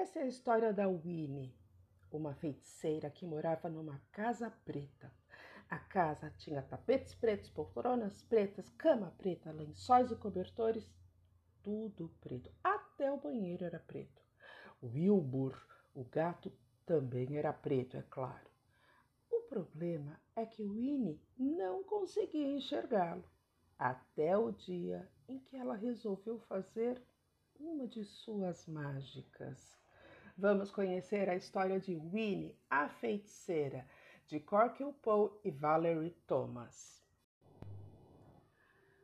Essa é a história da Winnie, uma feiticeira que morava numa casa preta. A casa tinha tapetes pretos, poltronas pretas, cama preta, lençóis e cobertores, tudo preto. Até o banheiro era preto. O Wilbur, o gato, também era preto, é claro. O problema é que Winnie não conseguia enxergá-lo, até o dia em que ela resolveu fazer uma de suas mágicas. Vamos conhecer a história de Winnie, a feiticeira, de Corky Poe e Valerie Thomas.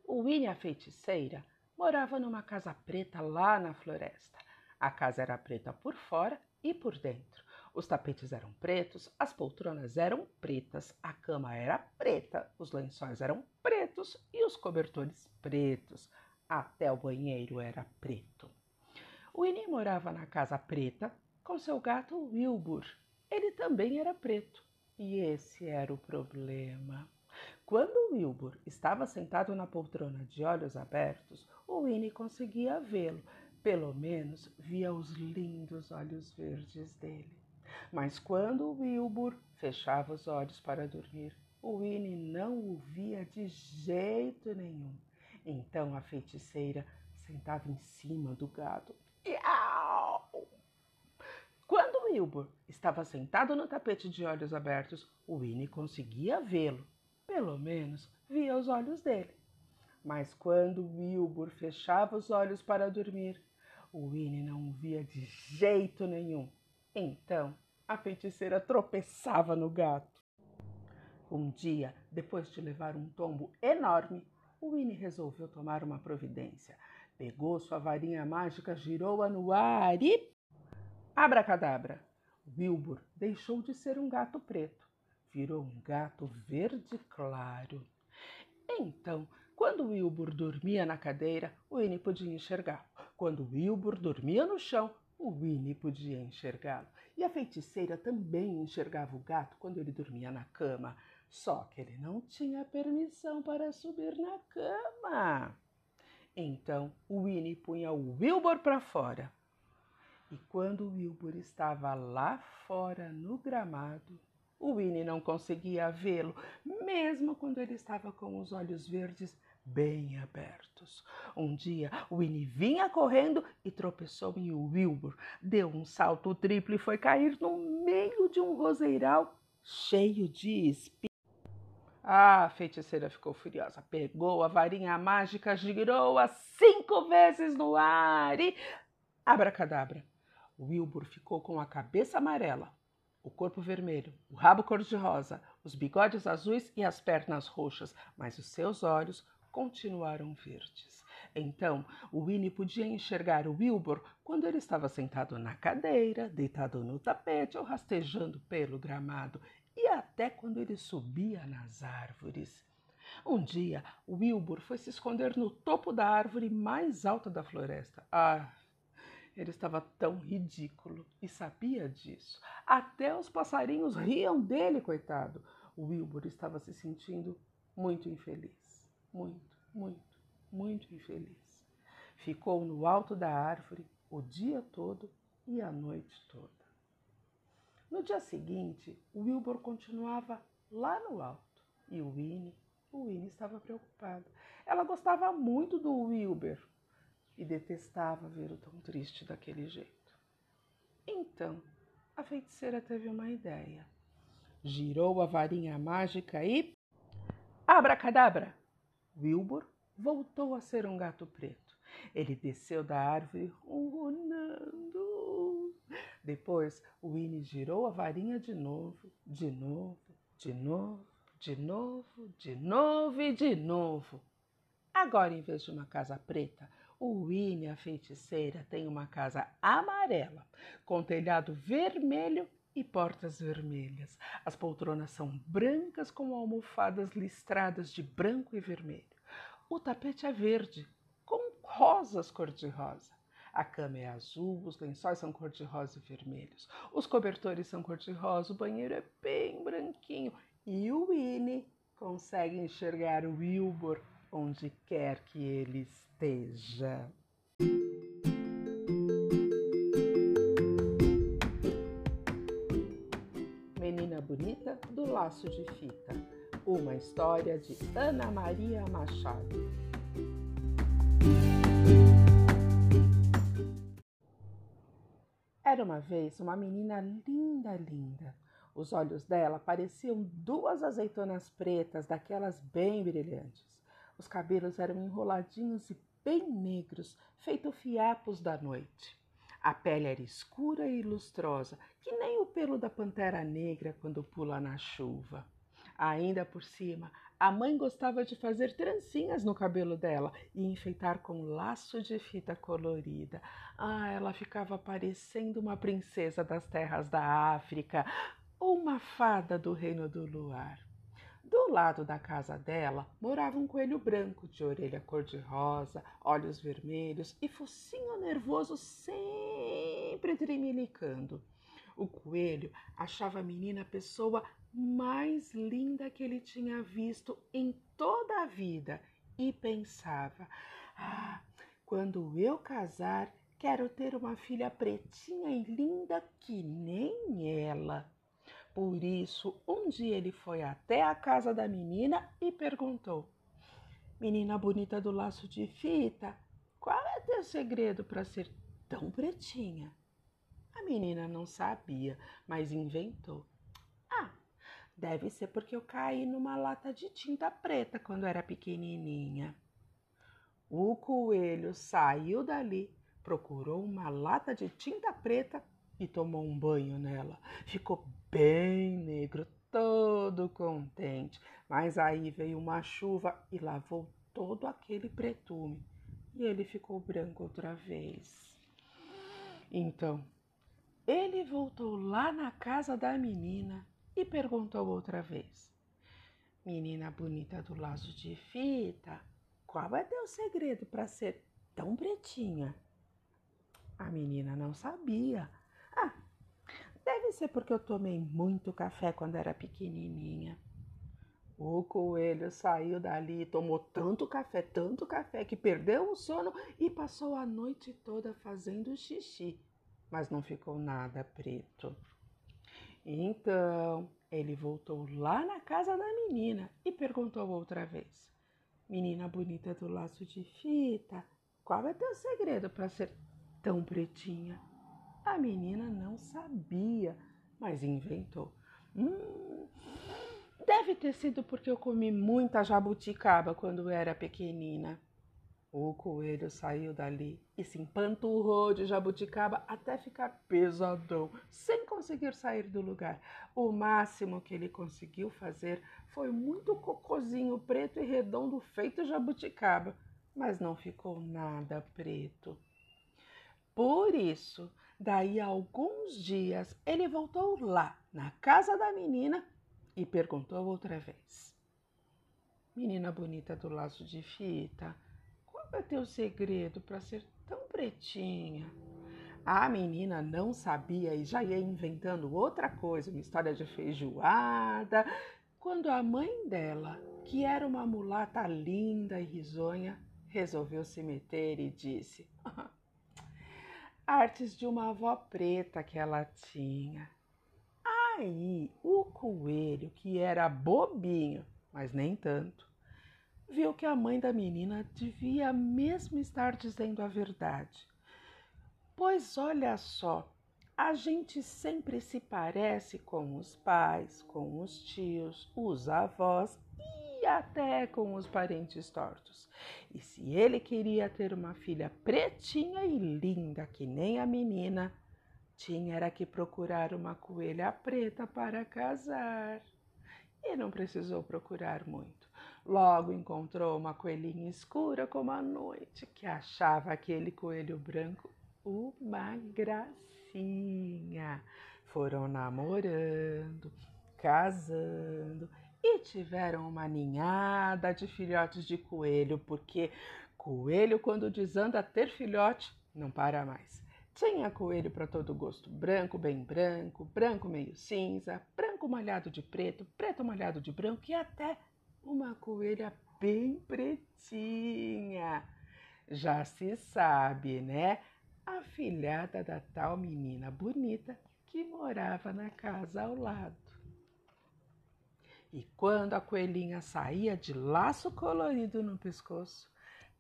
O Winnie, a feiticeira, morava numa casa preta lá na floresta. A casa era preta por fora e por dentro. Os tapetes eram pretos, as poltronas eram pretas, a cama era preta, os lençóis eram pretos e os cobertores pretos. Até o banheiro era preto. Winnie morava na casa preta com seu gato Wilbur. Ele também era preto. E esse era o problema. Quando Wilbur estava sentado na poltrona de olhos abertos, o Winnie conseguia vê-lo. Pelo menos via os lindos olhos verdes dele. Mas quando Wilbur fechava os olhos para dormir, o Winnie não o via de jeito nenhum. Então a feiticeira sentava em cima do gato. Quando Wilbur estava sentado no tapete de olhos abertos, Winnie conseguia vê-lo. Pelo menos via os olhos dele. Mas quando Wilbur fechava os olhos para dormir, Winnie não o via de jeito nenhum. Então a feiticeira tropeçava no gato. Um dia, depois de levar um tombo enorme, Winnie resolveu tomar uma providência. Pegou sua varinha mágica, girou-a no ar e Abracadabra! Wilbur deixou de ser um gato preto, virou um gato verde claro. Então, quando Wilbur dormia na cadeira, o Winnie podia enxergá-lo. Quando Wilbur dormia no chão, o Winnie podia enxergá-lo. E a feiticeira também enxergava o gato quando ele dormia na cama. Só que ele não tinha permissão para subir na cama. Então o Winnie punha o Wilbur para fora. E quando Wilbur estava lá fora no gramado, o Winnie não conseguia vê-lo, mesmo quando ele estava com os olhos verdes bem abertos. Um dia, Winnie vinha correndo e tropeçou em Wilbur, deu um salto triplo e foi cair no meio de um roseiral cheio de espinhos. A feiticeira ficou furiosa. Pegou a varinha mágica, girou-a cinco vezes no ar e. Abracadabra! Wilbur ficou com a cabeça amarela, o corpo vermelho, o rabo cor-de-rosa, os bigodes azuis e as pernas roxas, mas os seus olhos continuaram verdes. Então, o Winnie podia enxergar o Wilbur quando ele estava sentado na cadeira, deitado no tapete ou rastejando pelo gramado, e até quando ele subia nas árvores. Um dia, o Wilbur foi se esconder no topo da árvore mais alta da floresta. Ah, ele estava tão ridículo e sabia disso. Até os passarinhos riam dele, coitado. O Wilbur estava se sentindo muito infeliz. Muito, muito, muito infeliz. Ficou no alto da árvore o dia todo e a noite toda. No dia seguinte, o Wilbur continuava lá no alto e o Winnie, o Winnie estava preocupado. Ela gostava muito do Wilbur, e detestava vê-lo tão triste daquele jeito. Então, a feiticeira teve uma ideia. Girou a varinha mágica e. Abracadabra! Wilbur voltou a ser um gato preto. Ele desceu da árvore ronronando. Depois, Winnie girou a varinha de novo, de novo, de novo, de novo, de novo e de novo. Agora, em vez de uma casa preta, o Winnie, a feiticeira, tem uma casa amarela, com telhado vermelho e portas vermelhas. As poltronas são brancas com almofadas listradas de branco e vermelho. O tapete é verde, com rosas cor-de-rosa. A cama é azul, os lençóis são cor-de-rosa e vermelhos. Os cobertores são cor-de-rosa, o banheiro é bem branquinho. E o Winnie consegue enxergar o Wilbur onde quer que ele esteja. Menina Bonita do Laço de Fita, uma história de Ana Maria Machado. Era uma vez uma menina linda, linda. Os olhos dela pareciam duas azeitonas pretas, daquelas bem brilhantes. Os cabelos eram enroladinhos e bem negros, feito fiapos da noite. A pele era escura e lustrosa, que nem o pelo da pantera negra quando pula na chuva. Ainda por cima, a mãe gostava de fazer trancinhas no cabelo dela e enfeitar com laço de fita colorida. Ah, ela ficava parecendo uma princesa das terras da África ou uma fada do reino do luar. Do lado da casa dela morava um coelho branco de orelha cor-de-rosa, olhos vermelhos e focinho nervoso sempre tremilicando. O coelho achava a menina a pessoa mais linda que ele tinha visto em toda a vida e pensava: ah, quando eu casar, quero ter uma filha pretinha e linda que nem ela. Por isso, um dia ele foi até a casa da menina e perguntou: Menina bonita do laço de fita, qual é teu segredo para ser tão pretinha? A menina não sabia, mas inventou. Ah, deve ser porque eu caí numa lata de tinta preta quando era pequenininha. O coelho saiu dali, procurou uma lata de tinta preta e tomou um banho nela. Ficou bem negro, todo contente. Mas aí veio uma chuva e lavou todo aquele pretume. E ele ficou branco outra vez. Então, ele voltou lá na casa da menina e perguntou outra vez: Menina bonita do laço de fita, qual é teu segredo para ser tão pretinha? A menina não sabia. Ah, deve ser porque eu tomei muito café quando era pequenininha. O coelho saiu dali, tomou tanto café, tanto café, que perdeu o sono e passou a noite toda fazendo xixi, mas não ficou nada preto. Então ele voltou lá na casa da menina e perguntou outra vez: Menina bonita do laço de fita, qual é teu segredo para ser tão pretinha? A menina não sabia, mas inventou. Hum, deve ter sido porque eu comi muita jabuticaba quando era pequenina. O coelho saiu dali e se empanturrou de jabuticaba até ficar pesadão, sem conseguir sair do lugar. O máximo que ele conseguiu fazer foi muito cocozinho preto e redondo feito jabuticaba, mas não ficou nada preto. Por isso, Daí a alguns dias ele voltou lá na casa da menina e perguntou outra vez: Menina bonita do laço de fita, qual é teu segredo para ser tão pretinha? A menina não sabia e já ia inventando outra coisa, uma história de feijoada, quando a mãe dela, que era uma mulata linda e risonha, resolveu se meter e disse: artes de uma avó preta que ela tinha. Aí o coelho, que era bobinho, mas nem tanto, viu que a mãe da menina devia mesmo estar dizendo a verdade. Pois olha só, a gente sempre se parece com os pais, com os tios, os avós até com os parentes tortos. E se ele queria ter uma filha pretinha e linda que nem a menina, tinha era que procurar uma coelha preta para casar. E não precisou procurar muito. Logo encontrou uma coelhinha escura como a noite, que achava aquele coelho branco uma gracinha. Foram namorando, casando e tiveram uma ninhada de filhotes de coelho, porque coelho, quando desanda ter filhote, não para mais. Tinha coelho para todo gosto: branco, bem branco, branco meio cinza, branco molhado de preto, preto molhado de branco e até uma coelha bem pretinha. Já se sabe, né? A filhada da tal menina bonita que morava na casa ao lado. E quando a coelhinha saía de laço colorido no pescoço,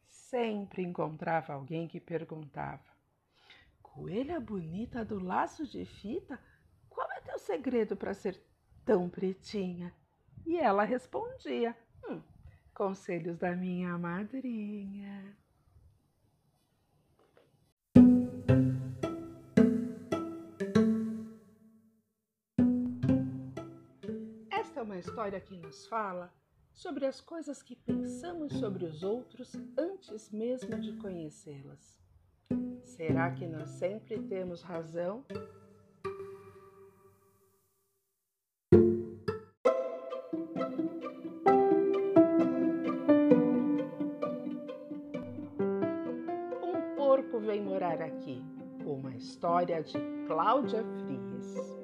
sempre encontrava alguém que perguntava: Coelha bonita do laço de fita, qual é teu segredo para ser tão pretinha? E ela respondia: hum, Conselhos da minha madrinha. Uma história que nos fala sobre as coisas que pensamos sobre os outros antes mesmo de conhecê-las. Será que nós sempre temos razão? Um porco vem morar aqui. Uma história de Cláudia Frias.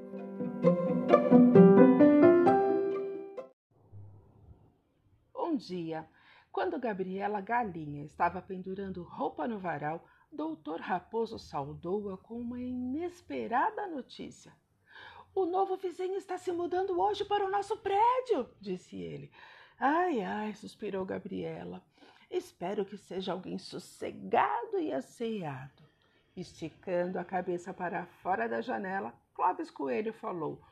Dia, quando Gabriela Galinha estava pendurando roupa no varal, Doutor Raposo saudou-a com uma inesperada notícia. O novo vizinho está se mudando hoje para o nosso prédio, disse ele. Ai, ai, suspirou Gabriela. Espero que seja alguém sossegado e asseado. Esticando a cabeça para fora da janela, Clóvis Coelho falou: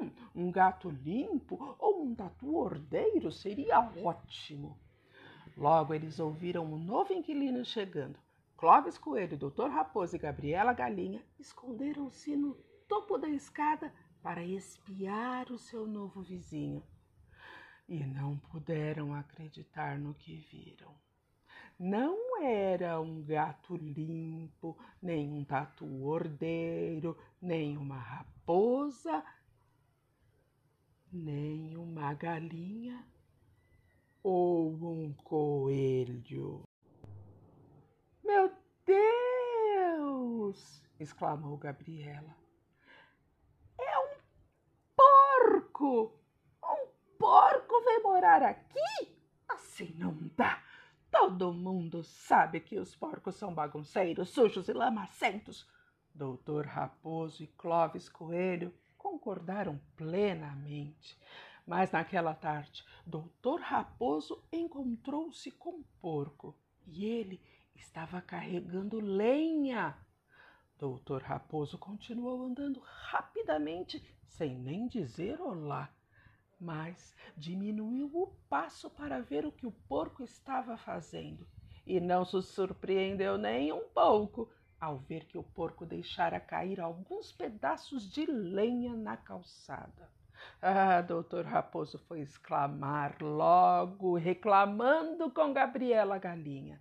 Hum, um gato limpo ou um tatu ordeiro seria ótimo. Logo eles ouviram um novo inquilino chegando. Clóvis Coelho, Doutor Raposo e Gabriela Galinha esconderam-se no topo da escada para espiar o seu novo vizinho. E não puderam acreditar no que viram. Não era um gato limpo, nem um tatu ordeiro, nem uma raposa, nem uma galinha ou um coelho. Meu Deus! exclamou Gabriela. É um porco! Um porco vem morar aqui? Assim não dá. Todo mundo sabe que os porcos são bagunceiros, sujos e lamacentos. Doutor Raposo e Clóvis Coelho concordaram plenamente. Mas naquela tarde, Doutor Raposo encontrou-se com um porco e ele estava carregando lenha. Doutor Raposo continuou andando rapidamente, sem nem dizer olá, mas diminuiu o passo para ver o que o porco estava fazendo e não se surpreendeu nem um pouco ao ver que o porco deixara cair alguns pedaços de lenha na calçada. Ah, doutor Raposo foi exclamar logo, reclamando com Gabriela Galinha.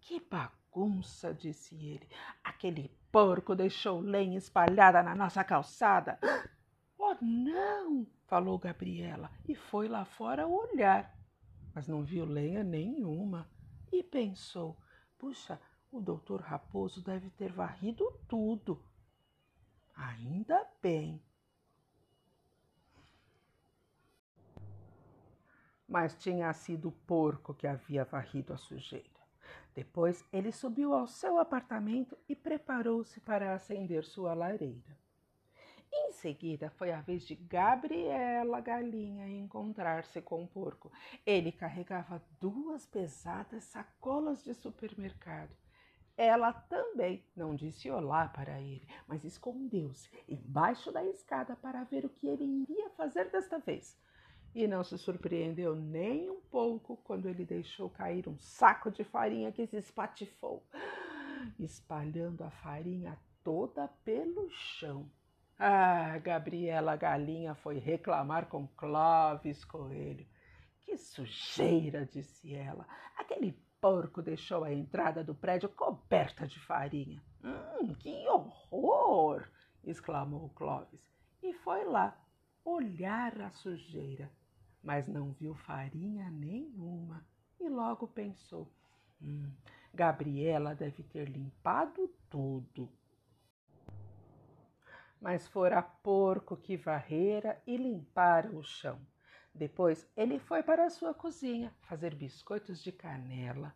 Que bagunça, disse ele. Aquele porco deixou lenha espalhada na nossa calçada. Oh, não! falou Gabriela e foi lá fora olhar, mas não viu lenha nenhuma e pensou: puxa, o doutor Raposo deve ter varrido tudo. Ainda bem. Mas tinha sido o porco que havia varrido a sujeira. Depois ele subiu ao seu apartamento e preparou-se para acender sua lareira. Em seguida, foi a vez de Gabriela Galinha encontrar-se com o porco. Ele carregava duas pesadas sacolas de supermercado. Ela também não disse olá para ele, mas escondeu-se embaixo da escada para ver o que ele iria fazer desta vez e não se surpreendeu nem um pouco quando ele deixou cair um saco de farinha que se espatifou, espalhando a farinha toda pelo chão. Ah, Gabriela Galinha foi reclamar com Clóvis Coelho. Que sujeira, disse ela. Aquele porco deixou a entrada do prédio coberta de farinha. Hum, que horror! exclamou Clóvis e foi lá olhar a sujeira mas não viu farinha nenhuma e logo pensou: hum, Gabriela deve ter limpado tudo. Mas fora porco que varrera e limpara o chão. Depois ele foi para a sua cozinha fazer biscoitos de canela.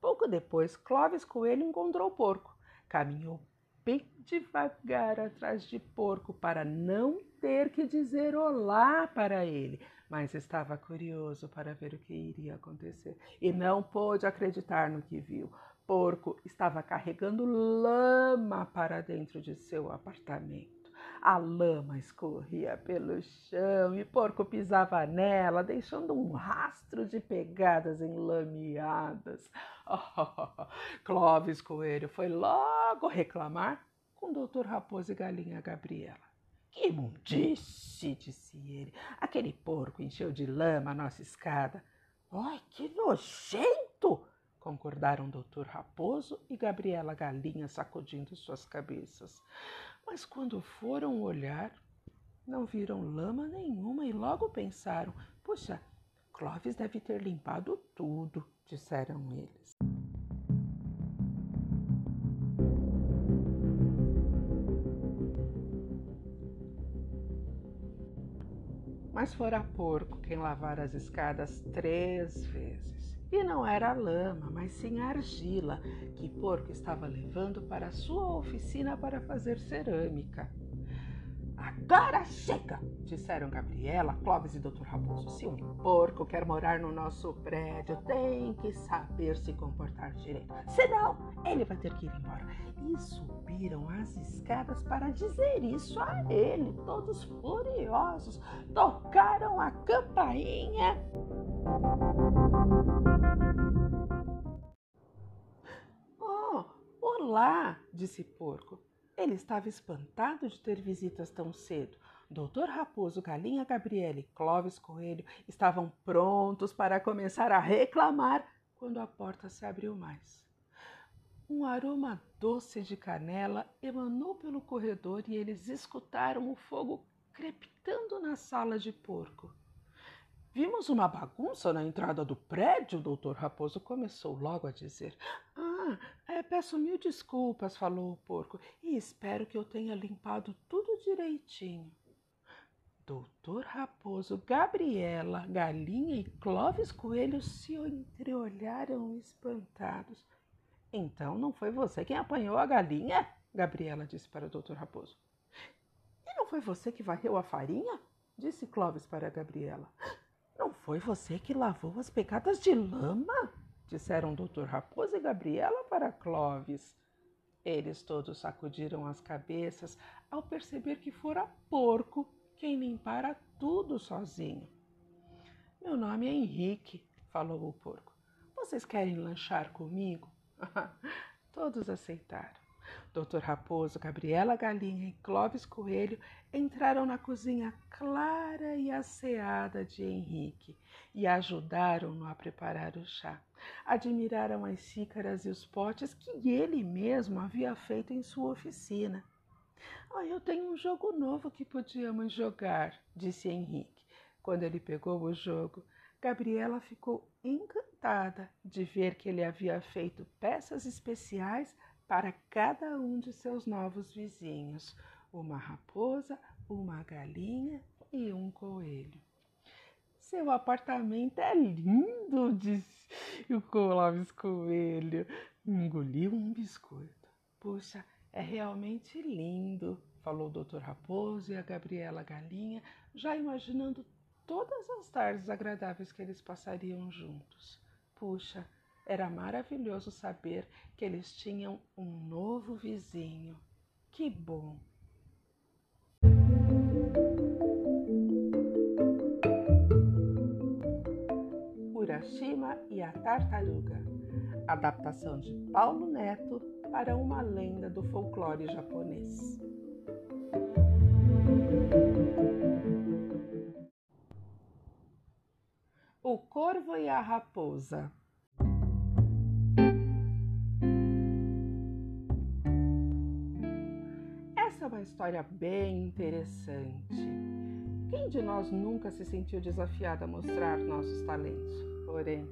Pouco depois, Clóvis Coelho encontrou o porco. Caminhou bem devagar atrás de porco para não ter que dizer olá para ele, mas estava curioso para ver o que iria acontecer e não pôde acreditar no que viu. Porco estava carregando lama para dentro de seu apartamento. A lama escorria pelo chão e Porco pisava nela, deixando um rastro de pegadas enlameadas. Oh, Clóvis Coelho foi logo reclamar com o doutor Raposo e Galinha Gabriela. Que imundice, disse ele. Aquele porco encheu de lama a nossa escada. Ai, que nojento! Concordaram doutor Raposo e Gabriela Galinha sacudindo suas cabeças. Mas quando foram olhar, não viram lama nenhuma e logo pensaram: puxa, Clóvis deve ter limpado tudo, disseram eles. Mas fora porco quem lavara as escadas três vezes. E não era lama, mas sim argila que porco estava levando para sua oficina para fazer cerâmica. Agora chega! disseram Gabriela, Clóvis e Dr. Raposo. Se um porco quer morar no nosso prédio, tem que saber se comportar direito. Senão, ele vai ter que ir embora. E subiram as escadas para dizer isso a ele, todos furiosos. Tocaram a campainha. Oh, olá! disse Porco. Ele estava espantado de ter visitas tão cedo. Doutor Raposo, Galinha Gabriela e Clóvis Coelho estavam prontos para começar a reclamar quando a porta se abriu mais. Um aroma doce de canela emanou pelo corredor e eles escutaram o fogo crepitando na sala de porco. Vimos uma bagunça na entrada do prédio, doutor Raposo começou logo a dizer. Ah, é, peço mil desculpas, falou o porco, e espero que eu tenha limpado tudo direitinho. Doutor Raposo, Gabriela, Galinha e Clóvis Coelho se entreolharam espantados. Então não foi você quem apanhou a galinha? Gabriela disse para o doutor Raposo. E não foi você que varreu a farinha? Disse Clóvis para Gabriela. Não foi você que lavou as pegadas de lama? disseram doutor Raposo e Gabriela para Clóvis. Eles todos sacudiram as cabeças ao perceber que fora porco quem limpara tudo sozinho. Meu nome é Henrique, falou o porco. Vocês querem lanchar comigo? Todos aceitaram. Doutor Raposo, Gabriela Galinha e Clóvis Coelho entraram na cozinha clara e asseada de Henrique e ajudaram-no a preparar o chá. Admiraram as xícaras e os potes que ele mesmo havia feito em sua oficina. Ah, eu tenho um jogo novo que podíamos jogar, disse Henrique. Quando ele pegou o jogo, Gabriela ficou encantada de ver que ele havia feito peças especiais para cada um de seus novos vizinhos: uma raposa, uma galinha e um coelho. Seu apartamento é lindo, disse o Clóvis Coelho. Engoliu um biscoito. Puxa, é realmente lindo, falou o doutor Raposo e a Gabriela Galinha, já imaginando todas as tardes agradáveis que eles passariam juntos. Puxa, era maravilhoso saber que eles tinham um novo vizinho. Que bom! Urashima e a Tartaruga. Adaptação de Paulo Neto para uma lenda do folclore japonês. O Corvo e a Raposa. É uma história bem interessante. Quem de nós nunca se sentiu desafiado a mostrar nossos talentos? Porém,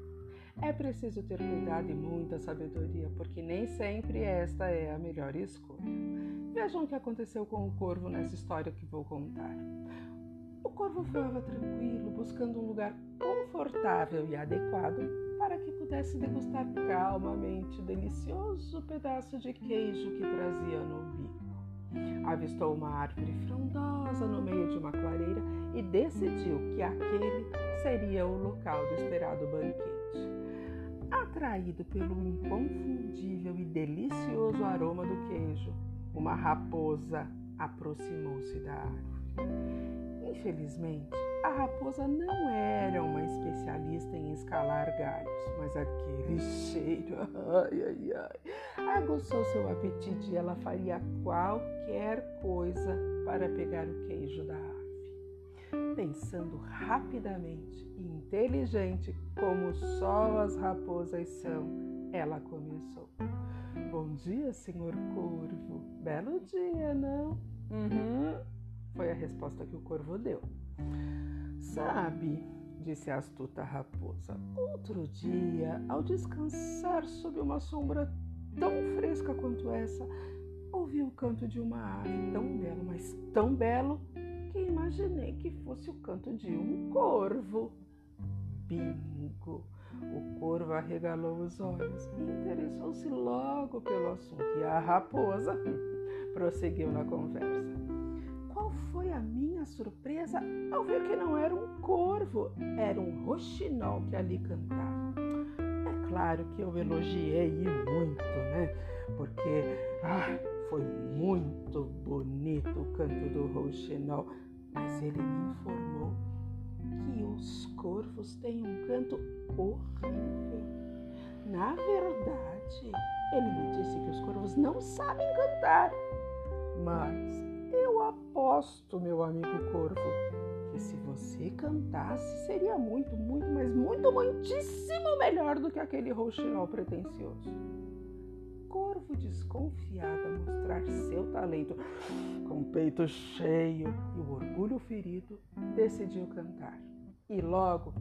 é preciso ter cuidado e muita sabedoria, porque nem sempre esta é a melhor escolha. Vejam o que aconteceu com o corvo nessa história que vou contar. O corvo voava tranquilo, buscando um lugar confortável e adequado para que pudesse degustar calmamente o delicioso pedaço de queijo que trazia no umbigo. Avistou uma árvore frondosa no meio de uma clareira e decidiu que aquele seria o local do esperado banquete. Atraído pelo inconfundível e delicioso aroma do queijo, uma raposa aproximou-se da árvore. Infelizmente, a raposa não era uma especialista em escalar galhos, mas aquele cheiro, ai, ai, ai, aguçou seu apetite e ela faria qualquer coisa para pegar o queijo da árvore. Pensando rapidamente e inteligente, como só as raposas são, ela começou. Bom dia, senhor corvo. Belo dia, não? Uhum, foi a resposta que o corvo deu. Sabe, disse a astuta raposa, outro dia, ao descansar sob uma sombra tão fresca quanto essa, ouvi o canto de uma ave tão belo, mas tão belo, que imaginei que fosse o canto de um corvo. Bingo! O corvo arregalou os olhos e interessou-se logo pelo assunto. E a raposa prosseguiu na conversa. Foi a minha surpresa ao ver que não era um corvo, era um roxinol que ali cantava. É claro que eu elogiei muito, né? Porque ah, foi muito bonito o canto do roxinol, mas ele me informou que os corvos têm um canto horrível. Na verdade, ele me disse que os corvos não sabem cantar, mas eu aposto, meu amigo corvo, que se você cantasse seria muito, muito, mas muito, muitíssimo melhor do que aquele rouxinol pretensioso. Corvo desconfiado a mostrar seu talento, com o peito cheio e o orgulho ferido, decidiu cantar. E logo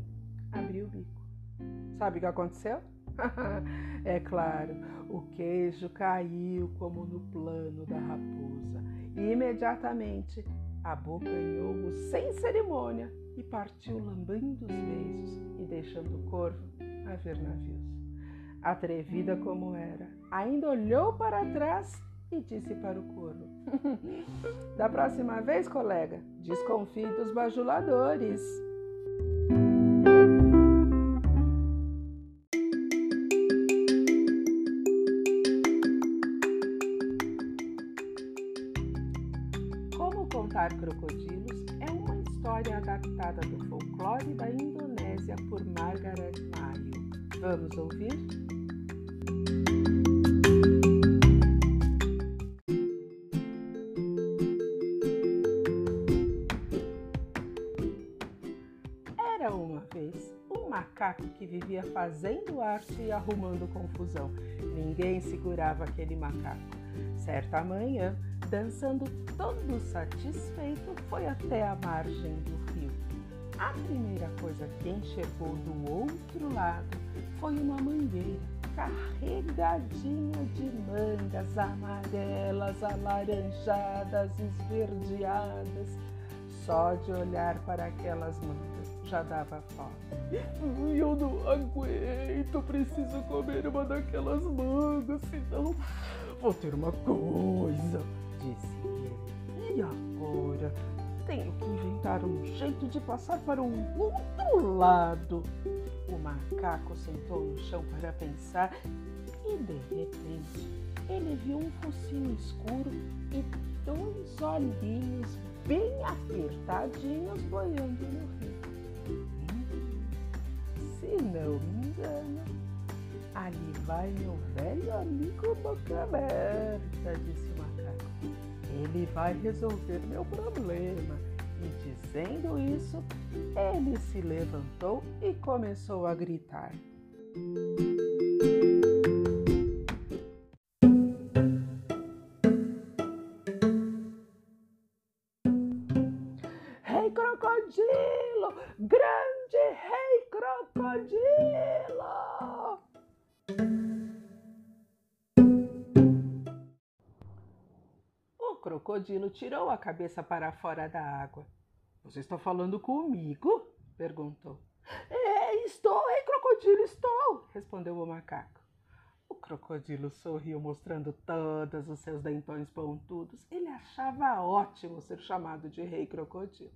abriu o bico. Sabe o que aconteceu? é claro, o queijo caiu como no plano da raposa e imediatamente abocanhou-o sem cerimônia e partiu lambendo os beijos e deixando o corvo a ver navios. Atrevida como era, ainda olhou para trás e disse para o corvo: Da próxima vez, colega, desconfie dos bajuladores. História adaptada do folclore da Indonésia por Margaret Mayo. Vamos ouvir? Era uma vez um macaco que vivia fazendo arte e arrumando confusão. Ninguém segurava aquele macaco. Certa manhã, dançando todo satisfeito, foi até a margem do rio. A primeira coisa que enxergou do outro lado foi uma mangueira carregadinha de mangas amarelas, alaranjadas, esverdeadas. Só de olhar para aquelas mangas já dava fome. Eu não aguento, preciso comer uma daquelas mangas, senão vou ter uma coisa ele. E agora? Tenho que inventar um jeito de passar para o outro lado. O macaco sentou no chão para pensar e de repente ele viu um focinho escuro e dois olhinhos bem apertadinhos boiando no rio. Hum, se não me engano, ali vai meu velho amigo boca aberta, disse ele vai resolver meu problema. E dizendo isso, ele se levantou e começou a gritar. Crocodilo tirou a cabeça para fora da água. Você está falando comigo? perguntou. É, estou, rei crocodilo, estou, respondeu o macaco. O crocodilo sorriu, mostrando todos os seus dentões pontudos. Ele achava ótimo ser chamado de rei crocodilo.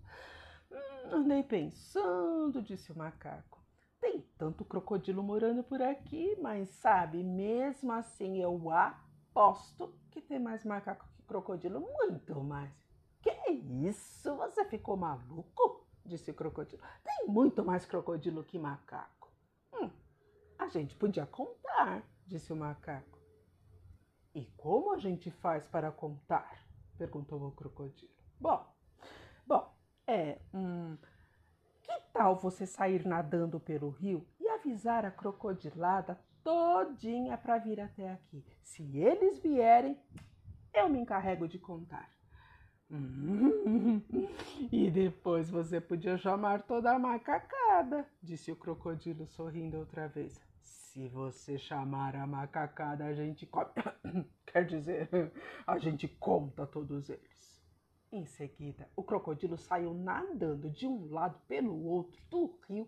Hum, andei pensando, disse o macaco. Tem tanto crocodilo morando por aqui, mas sabe, mesmo assim eu aposto que tem mais macaco crocodilo, muito mais. Que isso? Você ficou maluco? disse o crocodilo. Tem muito mais crocodilo que macaco. Hum, a gente podia contar, disse o macaco. E como a gente faz para contar? perguntou o crocodilo. Bom, bom, é, hum, que tal você sair nadando pelo rio e avisar a crocodilada todinha para vir até aqui? Se eles vierem, eu me encarrego de contar. e depois você podia chamar toda a macacada, disse o crocodilo sorrindo outra vez. Se você chamar a macacada, a gente come. Quer dizer, a gente conta todos eles. Em seguida, o crocodilo saiu nadando de um lado pelo outro do rio,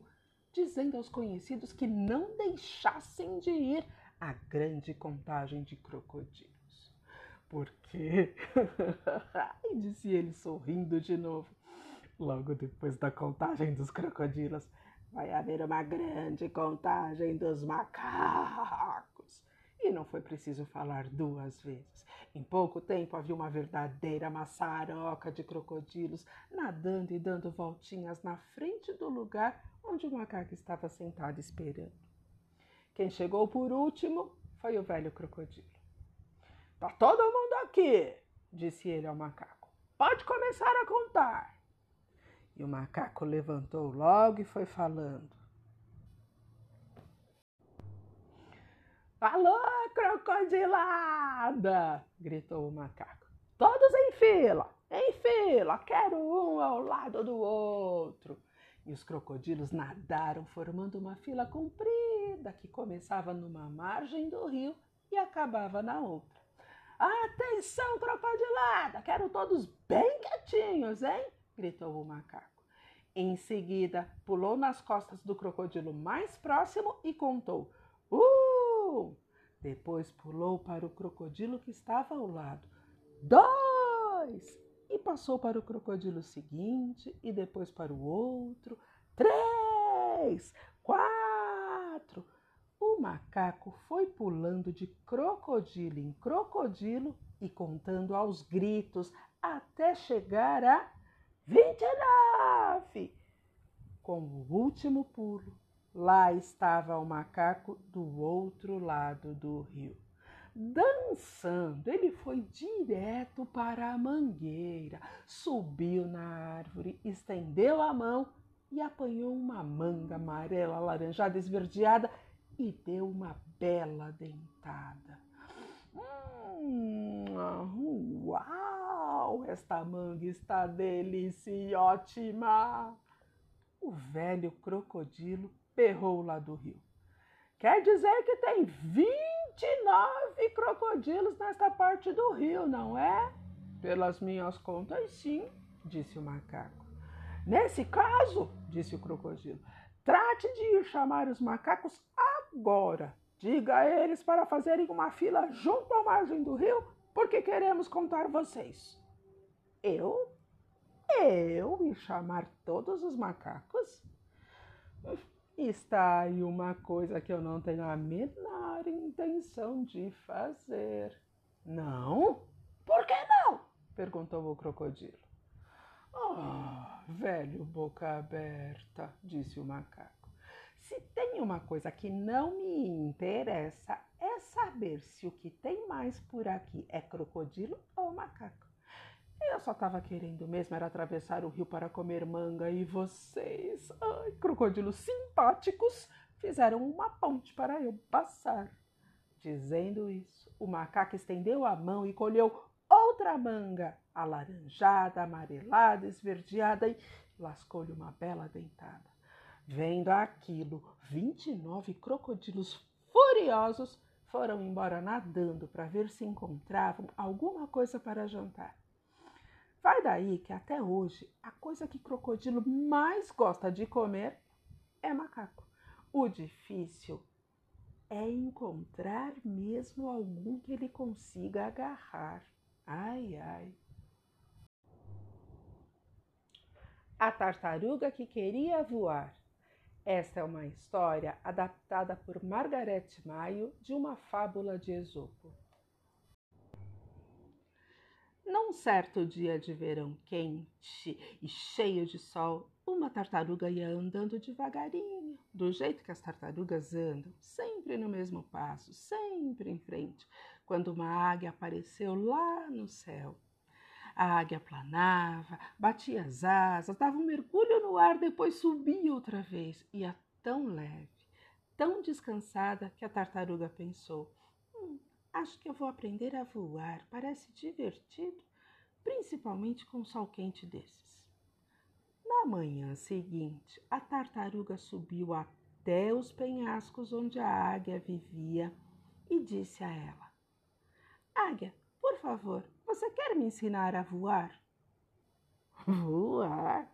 dizendo aos conhecidos que não deixassem de ir à grande contagem de crocodilos. Porque, disse ele sorrindo de novo, logo depois da contagem dos crocodilos, vai haver uma grande contagem dos macacos. E não foi preciso falar duas vezes. Em pouco tempo havia uma verdadeira maçaroca de crocodilos nadando e dando voltinhas na frente do lugar onde o macaco estava sentado esperando. Quem chegou por último foi o velho crocodilo. Tá todo mundo aqui, disse ele ao macaco. Pode começar a contar. E o macaco levantou logo e foi falando. Alô, crocodilada! gritou o macaco. Todos em fila, em fila, quero um ao lado do outro. E os crocodilos nadaram, formando uma fila comprida que começava numa margem do rio e acabava na outra. Atenção, crocodilada! Quero todos bem quietinhos, hein? gritou o macaco. Em seguida, pulou nas costas do crocodilo mais próximo e contou: Uh! Depois pulou para o crocodilo que estava ao lado: Dois! E passou para o crocodilo seguinte e depois para o outro: Três! Quatro! O macaco foi pulando de crocodilo em crocodilo e contando aos gritos até chegar a 29. Com o último pulo, lá estava o macaco do outro lado do rio. Dançando, ele foi direto para a mangueira, subiu na árvore, estendeu a mão e apanhou uma manga amarela, alaranjada, esverdeada e deu uma bela dentada. Hum, uau! Esta manga está deliciosa! O velho crocodilo berrou lá do rio. Quer dizer que tem 29 crocodilos nesta parte do rio, não é? Pelas minhas contas, sim, disse o macaco. Nesse caso, disse o crocodilo, trate de ir chamar os macacos agora. Diga a eles para fazerem uma fila junto à margem do rio, porque queremos contar vocês. Eu? Eu ir chamar todos os macacos? Está aí uma coisa que eu não tenho a menor intenção de fazer. Não? Por que não? perguntou o crocodilo. Oh, velho boca aberta, disse o macaco. Se tem uma coisa que não me interessa, é saber se o que tem mais por aqui é crocodilo ou macaco. Eu só estava querendo mesmo era atravessar o rio para comer manga e vocês, ai, crocodilos simpáticos, fizeram uma ponte para eu passar. Dizendo isso, o macaco estendeu a mão e colheu outra manga, alaranjada, amarelada, esverdeada e lascou-lhe uma bela dentada. Vendo aquilo, 29 crocodilos furiosos foram embora nadando para ver se encontravam alguma coisa para jantar. Vai daí que até hoje a coisa que crocodilo mais gosta de comer é macaco. O difícil é encontrar mesmo algum que ele consiga agarrar. Ai, ai. A tartaruga que queria voar. Esta é uma história adaptada por Margaret Maio de uma fábula de Esopo. Num certo dia de verão quente e cheio de sol, uma tartaruga ia andando devagarinho, do jeito que as tartarugas andam, sempre no mesmo passo, sempre em frente, quando uma águia apareceu lá no céu. A águia planava, batia as asas, dava um mergulho no ar, depois subia outra vez. Ia tão leve, tão descansada que a tartaruga pensou: hum, Acho que eu vou aprender a voar, parece divertido, principalmente com um sol quente desses. Na manhã seguinte, a tartaruga subiu até os penhascos onde a águia vivia e disse a ela: Águia, por favor, você quer me ensinar a voar? Voar?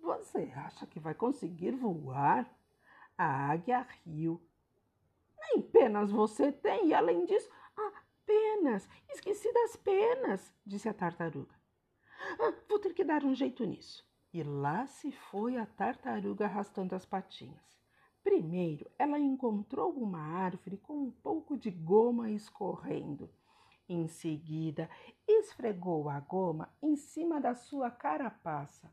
Você acha que vai conseguir voar? A águia riu. Nem penas você tem, e além disso, ah, penas! Esqueci das penas, disse a tartaruga. Ah, vou ter que dar um jeito nisso. E lá se foi a tartaruga arrastando as patinhas. Primeiro, ela encontrou uma árvore com um pouco de goma escorrendo. Em seguida, esfregou a goma em cima da sua carapaça.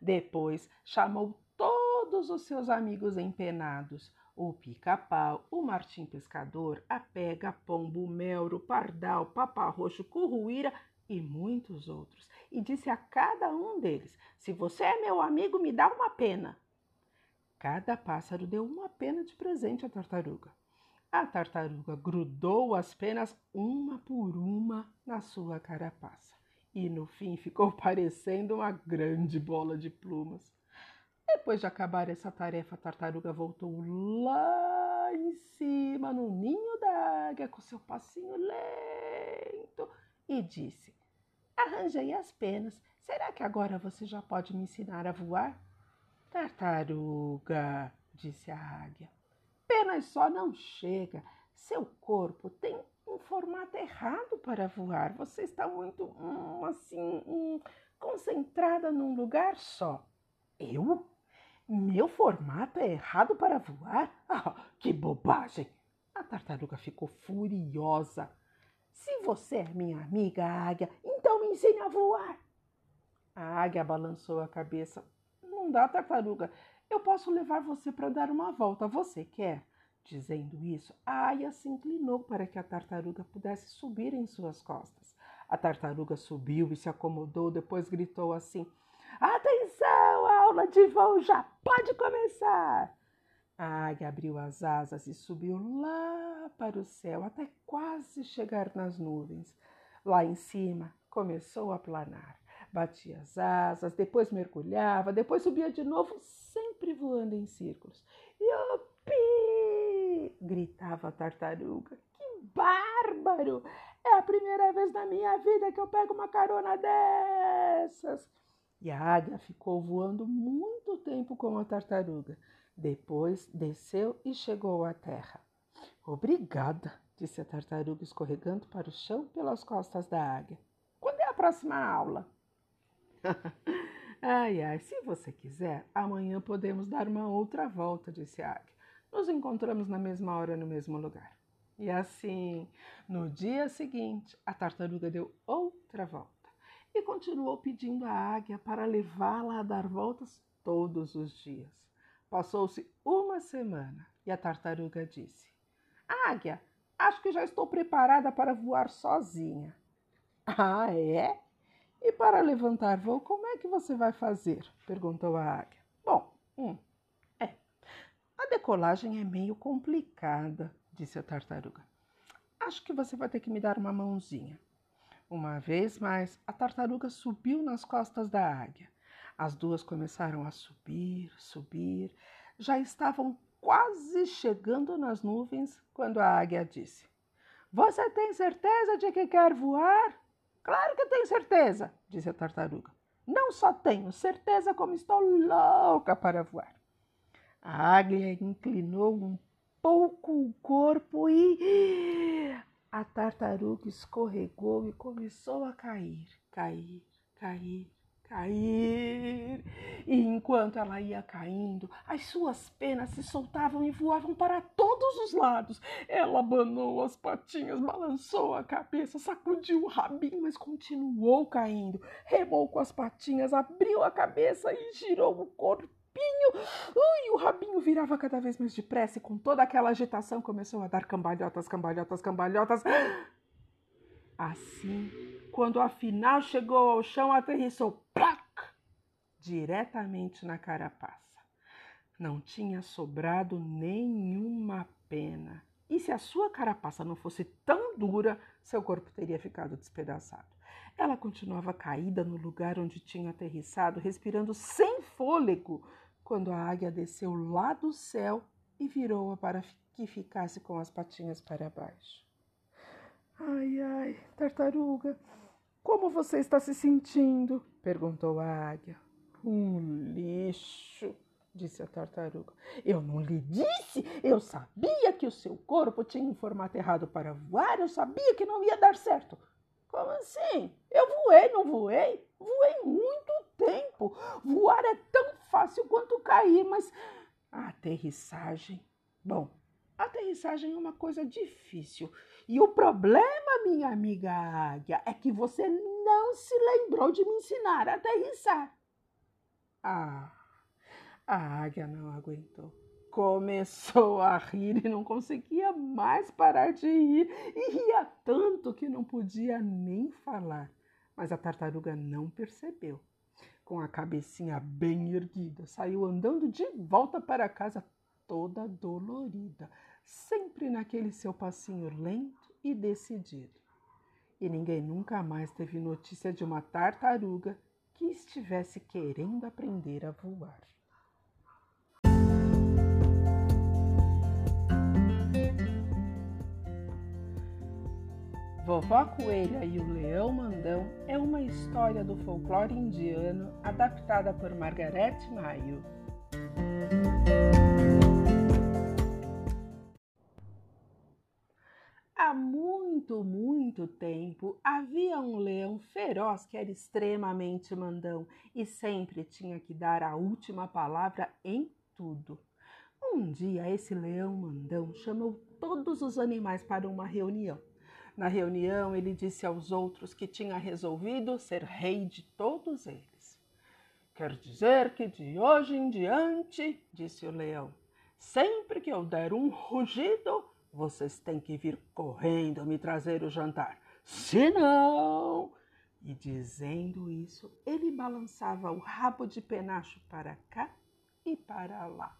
Depois, chamou todos os seus amigos empenados: o pica-pau, o martim pescador, a pega, pombo, melro, pardal, paparroxo, curruíra e muitos outros. E disse a cada um deles: Se você é meu amigo, me dá uma pena. Cada pássaro deu uma pena de presente à tartaruga. A tartaruga grudou as penas uma por uma na sua carapaça e no fim ficou parecendo uma grande bola de plumas. Depois de acabar essa tarefa, a tartaruga voltou lá em cima no ninho da águia com seu passinho lento e disse: Arranjei as penas. Será que agora você já pode me ensinar a voar? Tartaruga, disse a águia. Penas só não chega. Seu corpo tem um formato errado para voar. Você está muito, hum, assim, hum, concentrada num lugar só. Eu? Meu formato é errado para voar? Ah, que bobagem! A tartaruga ficou furiosa. Se você é minha amiga águia, então me ensine a voar. A águia balançou a cabeça. Não dá, tartaruga. Eu posso levar você para dar uma volta. Você quer? Dizendo isso, a aia se inclinou para que a tartaruga pudesse subir em suas costas. A tartaruga subiu e se acomodou, depois gritou assim: Atenção, a aula de voo já pode começar! A águia abriu as asas e subiu lá para o céu até quase chegar nas nuvens. Lá em cima começou a planar. Batia as asas, depois mergulhava, depois subia de novo, sempre voando em círculos. Yupi! gritava a tartaruga. Que bárbaro! É a primeira vez na minha vida que eu pego uma carona dessas. E a águia ficou voando muito tempo com a tartaruga. Depois desceu e chegou à terra. Obrigada, disse a tartaruga, escorregando para o chão pelas costas da águia. Quando é a próxima aula? ai, ai, se você quiser, amanhã podemos dar uma outra volta, disse a águia. Nos encontramos na mesma hora no mesmo lugar. E assim, no dia seguinte, a tartaruga deu outra volta e continuou pedindo à águia para levá-la a dar voltas todos os dias. Passou-se uma semana e a tartaruga disse: Águia, acho que já estou preparada para voar sozinha. Ah, é? E para levantar voo, como é que você vai fazer? perguntou a águia. Bom, hum, é. A decolagem é meio complicada, disse a tartaruga. Acho que você vai ter que me dar uma mãozinha. Uma vez mais, a tartaruga subiu nas costas da águia. As duas começaram a subir, subir. Já estavam quase chegando nas nuvens quando a águia disse: Você tem certeza de que quer voar? Claro que tenho certeza, disse a tartaruga. Não só tenho certeza, como estou louca para voar. A águia inclinou um pouco o corpo e a tartaruga escorregou e começou a cair, cair, cair, cair. E enquanto ela ia caindo, as suas penas se soltavam e voavam para todos os lados. Ela abanou as patinhas, balançou a cabeça, sacudiu o rabinho, mas continuou caindo. Remou com as patinhas, abriu a cabeça e girou o corpo Ui, o rabinho virava cada vez mais depressa e com toda aquela agitação começou a dar cambalhotas, cambalhotas, cambalhotas. Assim, quando afinal chegou ao chão, aterrissou diretamente na carapaça. Não tinha sobrado nenhuma pena. E se a sua carapaça não fosse tão dura, seu corpo teria ficado despedaçado. Ela continuava caída no lugar onde tinha aterrissado, respirando sem fôlego, quando a águia desceu lá do céu e virou-a para que ficasse com as patinhas para baixo. Ai, ai, tartaruga, como você está se sentindo? perguntou a águia. Um lixo, disse a tartaruga. Eu não lhe disse! Eu sabia que o seu corpo tinha um formato errado para voar, eu sabia que não ia dar certo. Como assim? Eu voei, não voei? Voei muito tempo. Voar é tão fácil quanto cair, mas a aterrissagem. Bom, aterrissagem é uma coisa difícil. E o problema, minha amiga águia, é que você não se lembrou de me ensinar a aterrissar. Ah, a águia não aguentou. Começou a rir e não conseguia mais parar de rir, e ria tanto que não podia nem falar. Mas a tartaruga não percebeu com a cabecinha bem erguida, saiu andando de volta para casa toda dolorida, sempre naquele seu passinho lento e decidido. E ninguém nunca mais teve notícia de uma tartaruga que estivesse querendo aprender a voar. Vovó Coelha e o Leão Mandão é uma história do folclore indiano adaptada por Margaret Maio. Há muito, muito tempo havia um leão feroz que era extremamente mandão e sempre tinha que dar a última palavra em tudo. Um dia, esse leão mandão chamou todos os animais para uma reunião. Na reunião, ele disse aos outros que tinha resolvido ser rei de todos eles. Quer dizer que de hoje em diante, disse o leão, sempre que eu der um rugido, vocês têm que vir correndo me trazer o jantar. Senão. E dizendo isso, ele balançava o rabo de penacho para cá e para lá.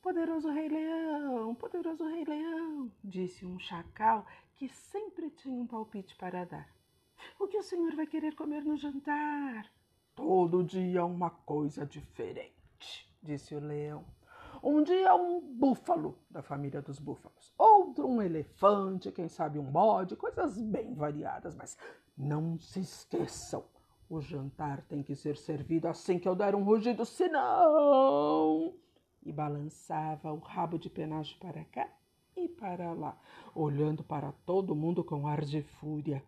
Poderoso Rei Leão, poderoso Rei Leão, disse um chacal que sempre tinha um palpite para dar. O que o senhor vai querer comer no jantar? Todo dia uma coisa diferente, disse o leão. Um dia um búfalo da família dos búfalos, outro um elefante, quem sabe um bode, coisas bem variadas, mas não se esqueçam, o jantar tem que ser servido assim que eu der um rugido, senão. E balançava o rabo de penacho para cá e para lá, olhando para todo mundo com ar de fúria.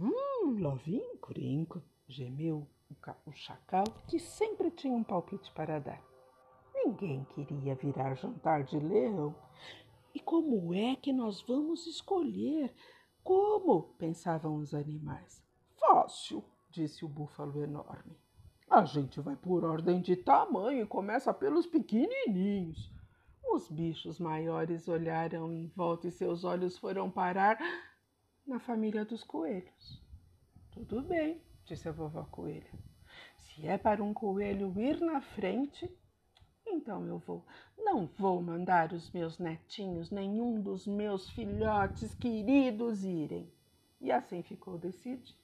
Hum, lá vim, crinco, gemeu o chacal, que sempre tinha um palpite para dar. Ninguém queria virar jantar de leão. E como é que nós vamos escolher? Como? pensavam os animais. Fácil, disse o búfalo enorme. A gente vai por ordem de tamanho e começa pelos pequenininhos. Os bichos maiores olharam em volta e seus olhos foram parar na família dos coelhos. Tudo bem, disse a vovó coelha. Se é para um coelho ir na frente, então eu vou. Não vou mandar os meus netinhos, nenhum dos meus filhotes queridos irem. E assim ficou decidido.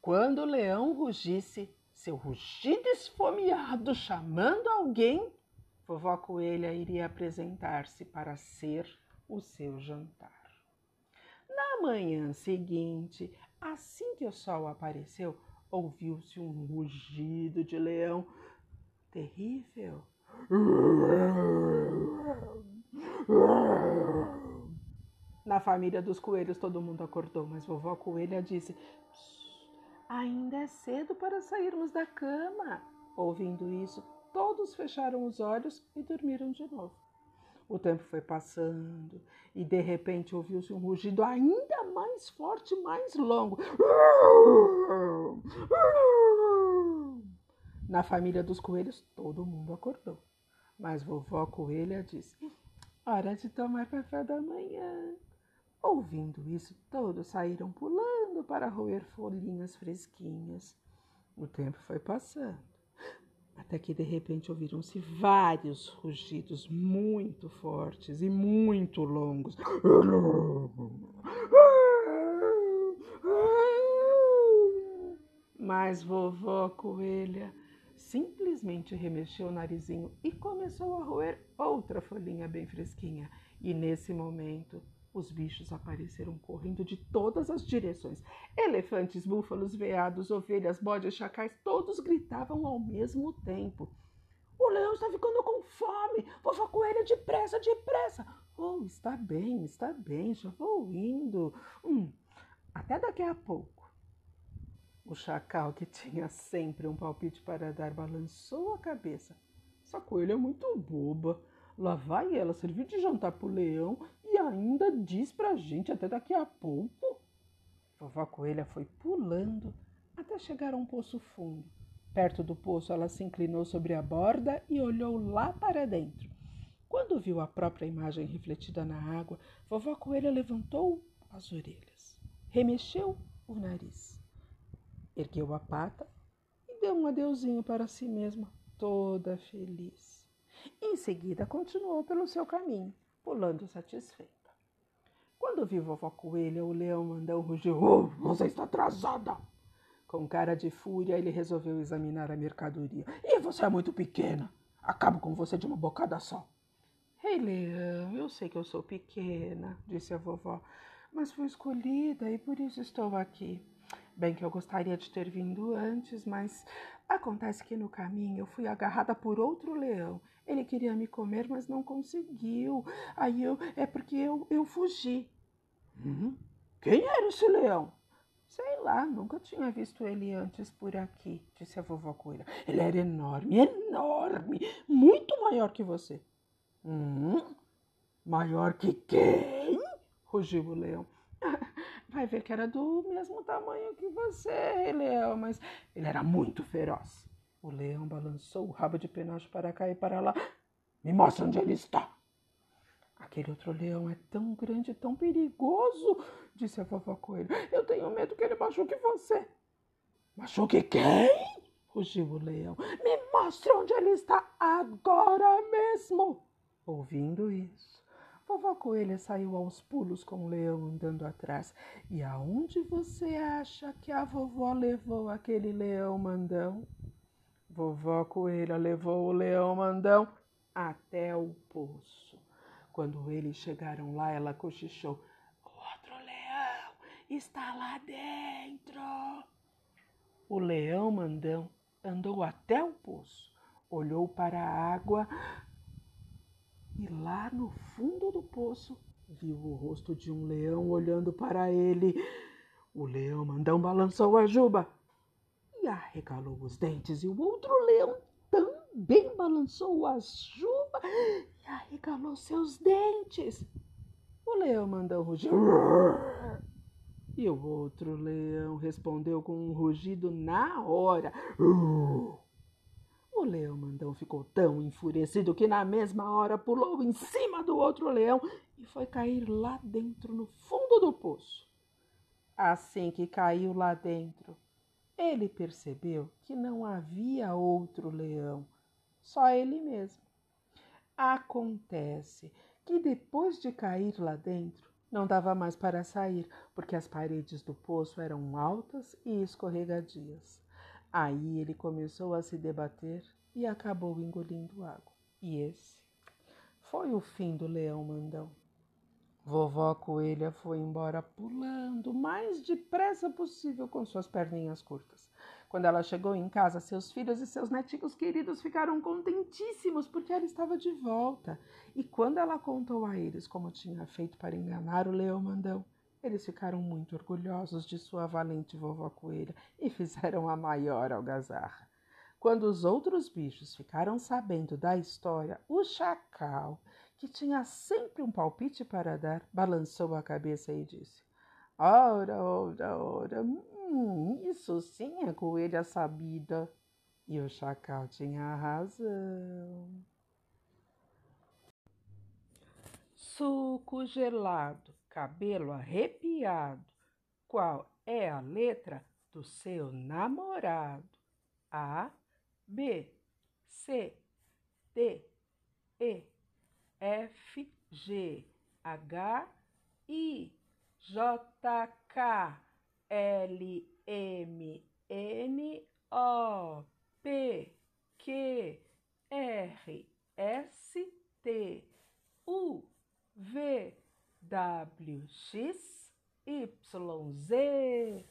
Quando o leão rugisse, seu rugido esfomeado chamando alguém, Vovó Coelha iria apresentar-se para ser o seu jantar. Na manhã seguinte, assim que o sol apareceu, ouviu-se um rugido de leão terrível. Na família dos coelhos todo mundo acordou, mas vovó coelha disse: Ainda é cedo para sairmos da cama. Ouvindo isso, todos fecharam os olhos e dormiram de novo. O tempo foi passando e de repente ouviu-se um rugido ainda mais forte, mais longo. Na família dos coelhos, todo mundo acordou. Mas vovó coelha disse: Hora de tomar café da manhã. Ouvindo isso, todos saíram pulando para roer folhinhas fresquinhas. O tempo foi passando, até que de repente ouviram-se vários rugidos muito fortes e muito longos. Mas vovó coelha simplesmente remexeu o narizinho e começou a roer outra folhinha bem fresquinha. E nesse momento, os bichos apareceram correndo de todas as direções. Elefantes, búfalos, veados, ovelhas, bodes, chacais, todos gritavam ao mesmo tempo. O leão está ficando com fome. Vovó Coelha, depressa, depressa. Oh, está bem, está bem, já vou indo. Hum, até daqui a pouco. O chacal, que tinha sempre um palpite para dar, balançou a cabeça. Essa coelha é muito boba. Lá vai ela servir de jantar pro leão e ainda diz pra gente até daqui a pouco. Vovó Coelha foi pulando até chegar a um poço fundo. Perto do poço, ela se inclinou sobre a borda e olhou lá para dentro. Quando viu a própria imagem refletida na água, vovó Coelha levantou as orelhas, remexeu o nariz, ergueu a pata e deu um adeuzinho para si mesma, toda feliz. Em seguida, continuou pelo seu caminho, pulando satisfeita. Quando viu vovó Coelha, o leão mandou rugir: Oh, você está atrasada! Com cara de fúria, ele resolveu examinar a mercadoria. E você é muito pequena. Acabo com você de uma bocada só. Ei, leão, eu sei que eu sou pequena, disse a vovó, mas fui escolhida e por isso estou aqui. Bem que eu gostaria de ter vindo antes, mas acontece que no caminho eu fui agarrada por outro leão ele queria me comer, mas não conseguiu. Aí eu. É porque eu, eu fugi. Hum? Quem era esse leão? Sei lá, nunca tinha visto ele antes por aqui, disse a vovó coelha. Ele era enorme, enorme, muito maior que você. Hum? Maior que quem? rugiu o leão. Vai ver que era do mesmo tamanho que você, leão, mas ele era muito feroz. O leão balançou o rabo de penacho para cá e para lá. Me mostra onde ele está. Aquele outro leão é tão grande, tão perigoso, disse a vovó coelho. Eu tenho medo que ele machuque você. Machuque quem? rugiu o leão. Me mostre onde ele está agora mesmo. Ouvindo isso, vovó coelha saiu aos pulos com o leão andando atrás. E aonde você acha que a vovó levou aquele leão mandão? Vovó Coelha levou o leão mandão até o poço. Quando eles chegaram lá, ela cochichou: O outro leão está lá dentro. O leão mandão andou até o poço, olhou para a água e lá no fundo do poço viu o rosto de um leão olhando para ele. O leão mandão balançou a juba e arregalou os dentes, e o outro leão também balançou a juba e arregalou seus dentes. O leão mandou rugir. E o outro leão respondeu com um rugido na hora. O leão mandão ficou tão enfurecido que na mesma hora pulou em cima do outro leão e foi cair lá dentro, no fundo do poço. Assim que caiu lá dentro, ele percebeu que não havia outro leão, só ele mesmo. Acontece que depois de cair lá dentro, não dava mais para sair, porque as paredes do poço eram altas e escorregadias. Aí ele começou a se debater e acabou engolindo água. E esse foi o fim do leão mandão. Vovó Coelha foi embora pulando o mais depressa possível com suas perninhas curtas. Quando ela chegou em casa, seus filhos e seus netinhos queridos ficaram contentíssimos porque ela estava de volta. E quando ela contou a eles como tinha feito para enganar o leão mandão, eles ficaram muito orgulhosos de sua valente vovó coelha e fizeram a maior algazarra. Quando os outros bichos ficaram sabendo da história, o chacal, que tinha sempre um palpite para dar, balançou a cabeça e disse: Ora, ora, ora, hum, isso sim é coelha sabida. E o chacal tinha razão. Suco gelado, cabelo arrepiado. Qual é a letra do seu namorado? A B, C, D, E, F, G, H, I, J, K, L, M, N, O, P, Q, R, S, T, U, V, W, X, Y, Z.